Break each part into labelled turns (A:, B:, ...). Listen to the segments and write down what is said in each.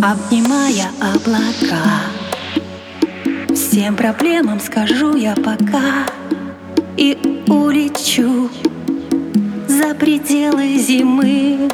A: Обнимая облака Всем проблемам скажу я пока И улечу за пределы зимы.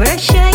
A: Pressure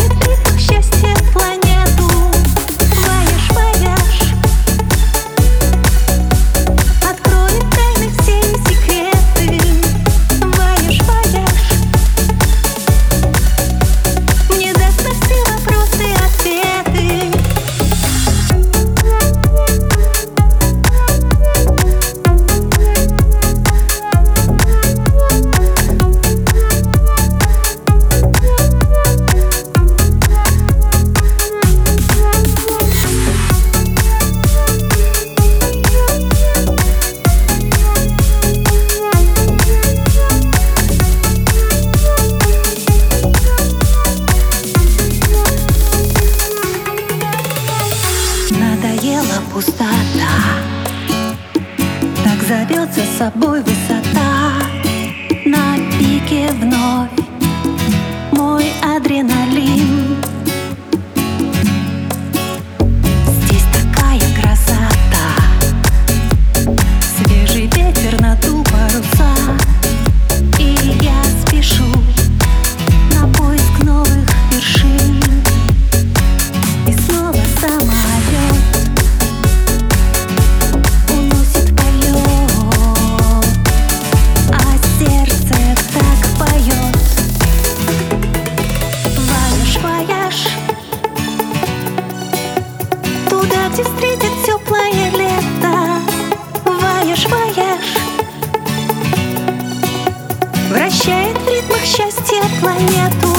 A: Тела пустота. Так зовет за собой высота. На пике вновь планету.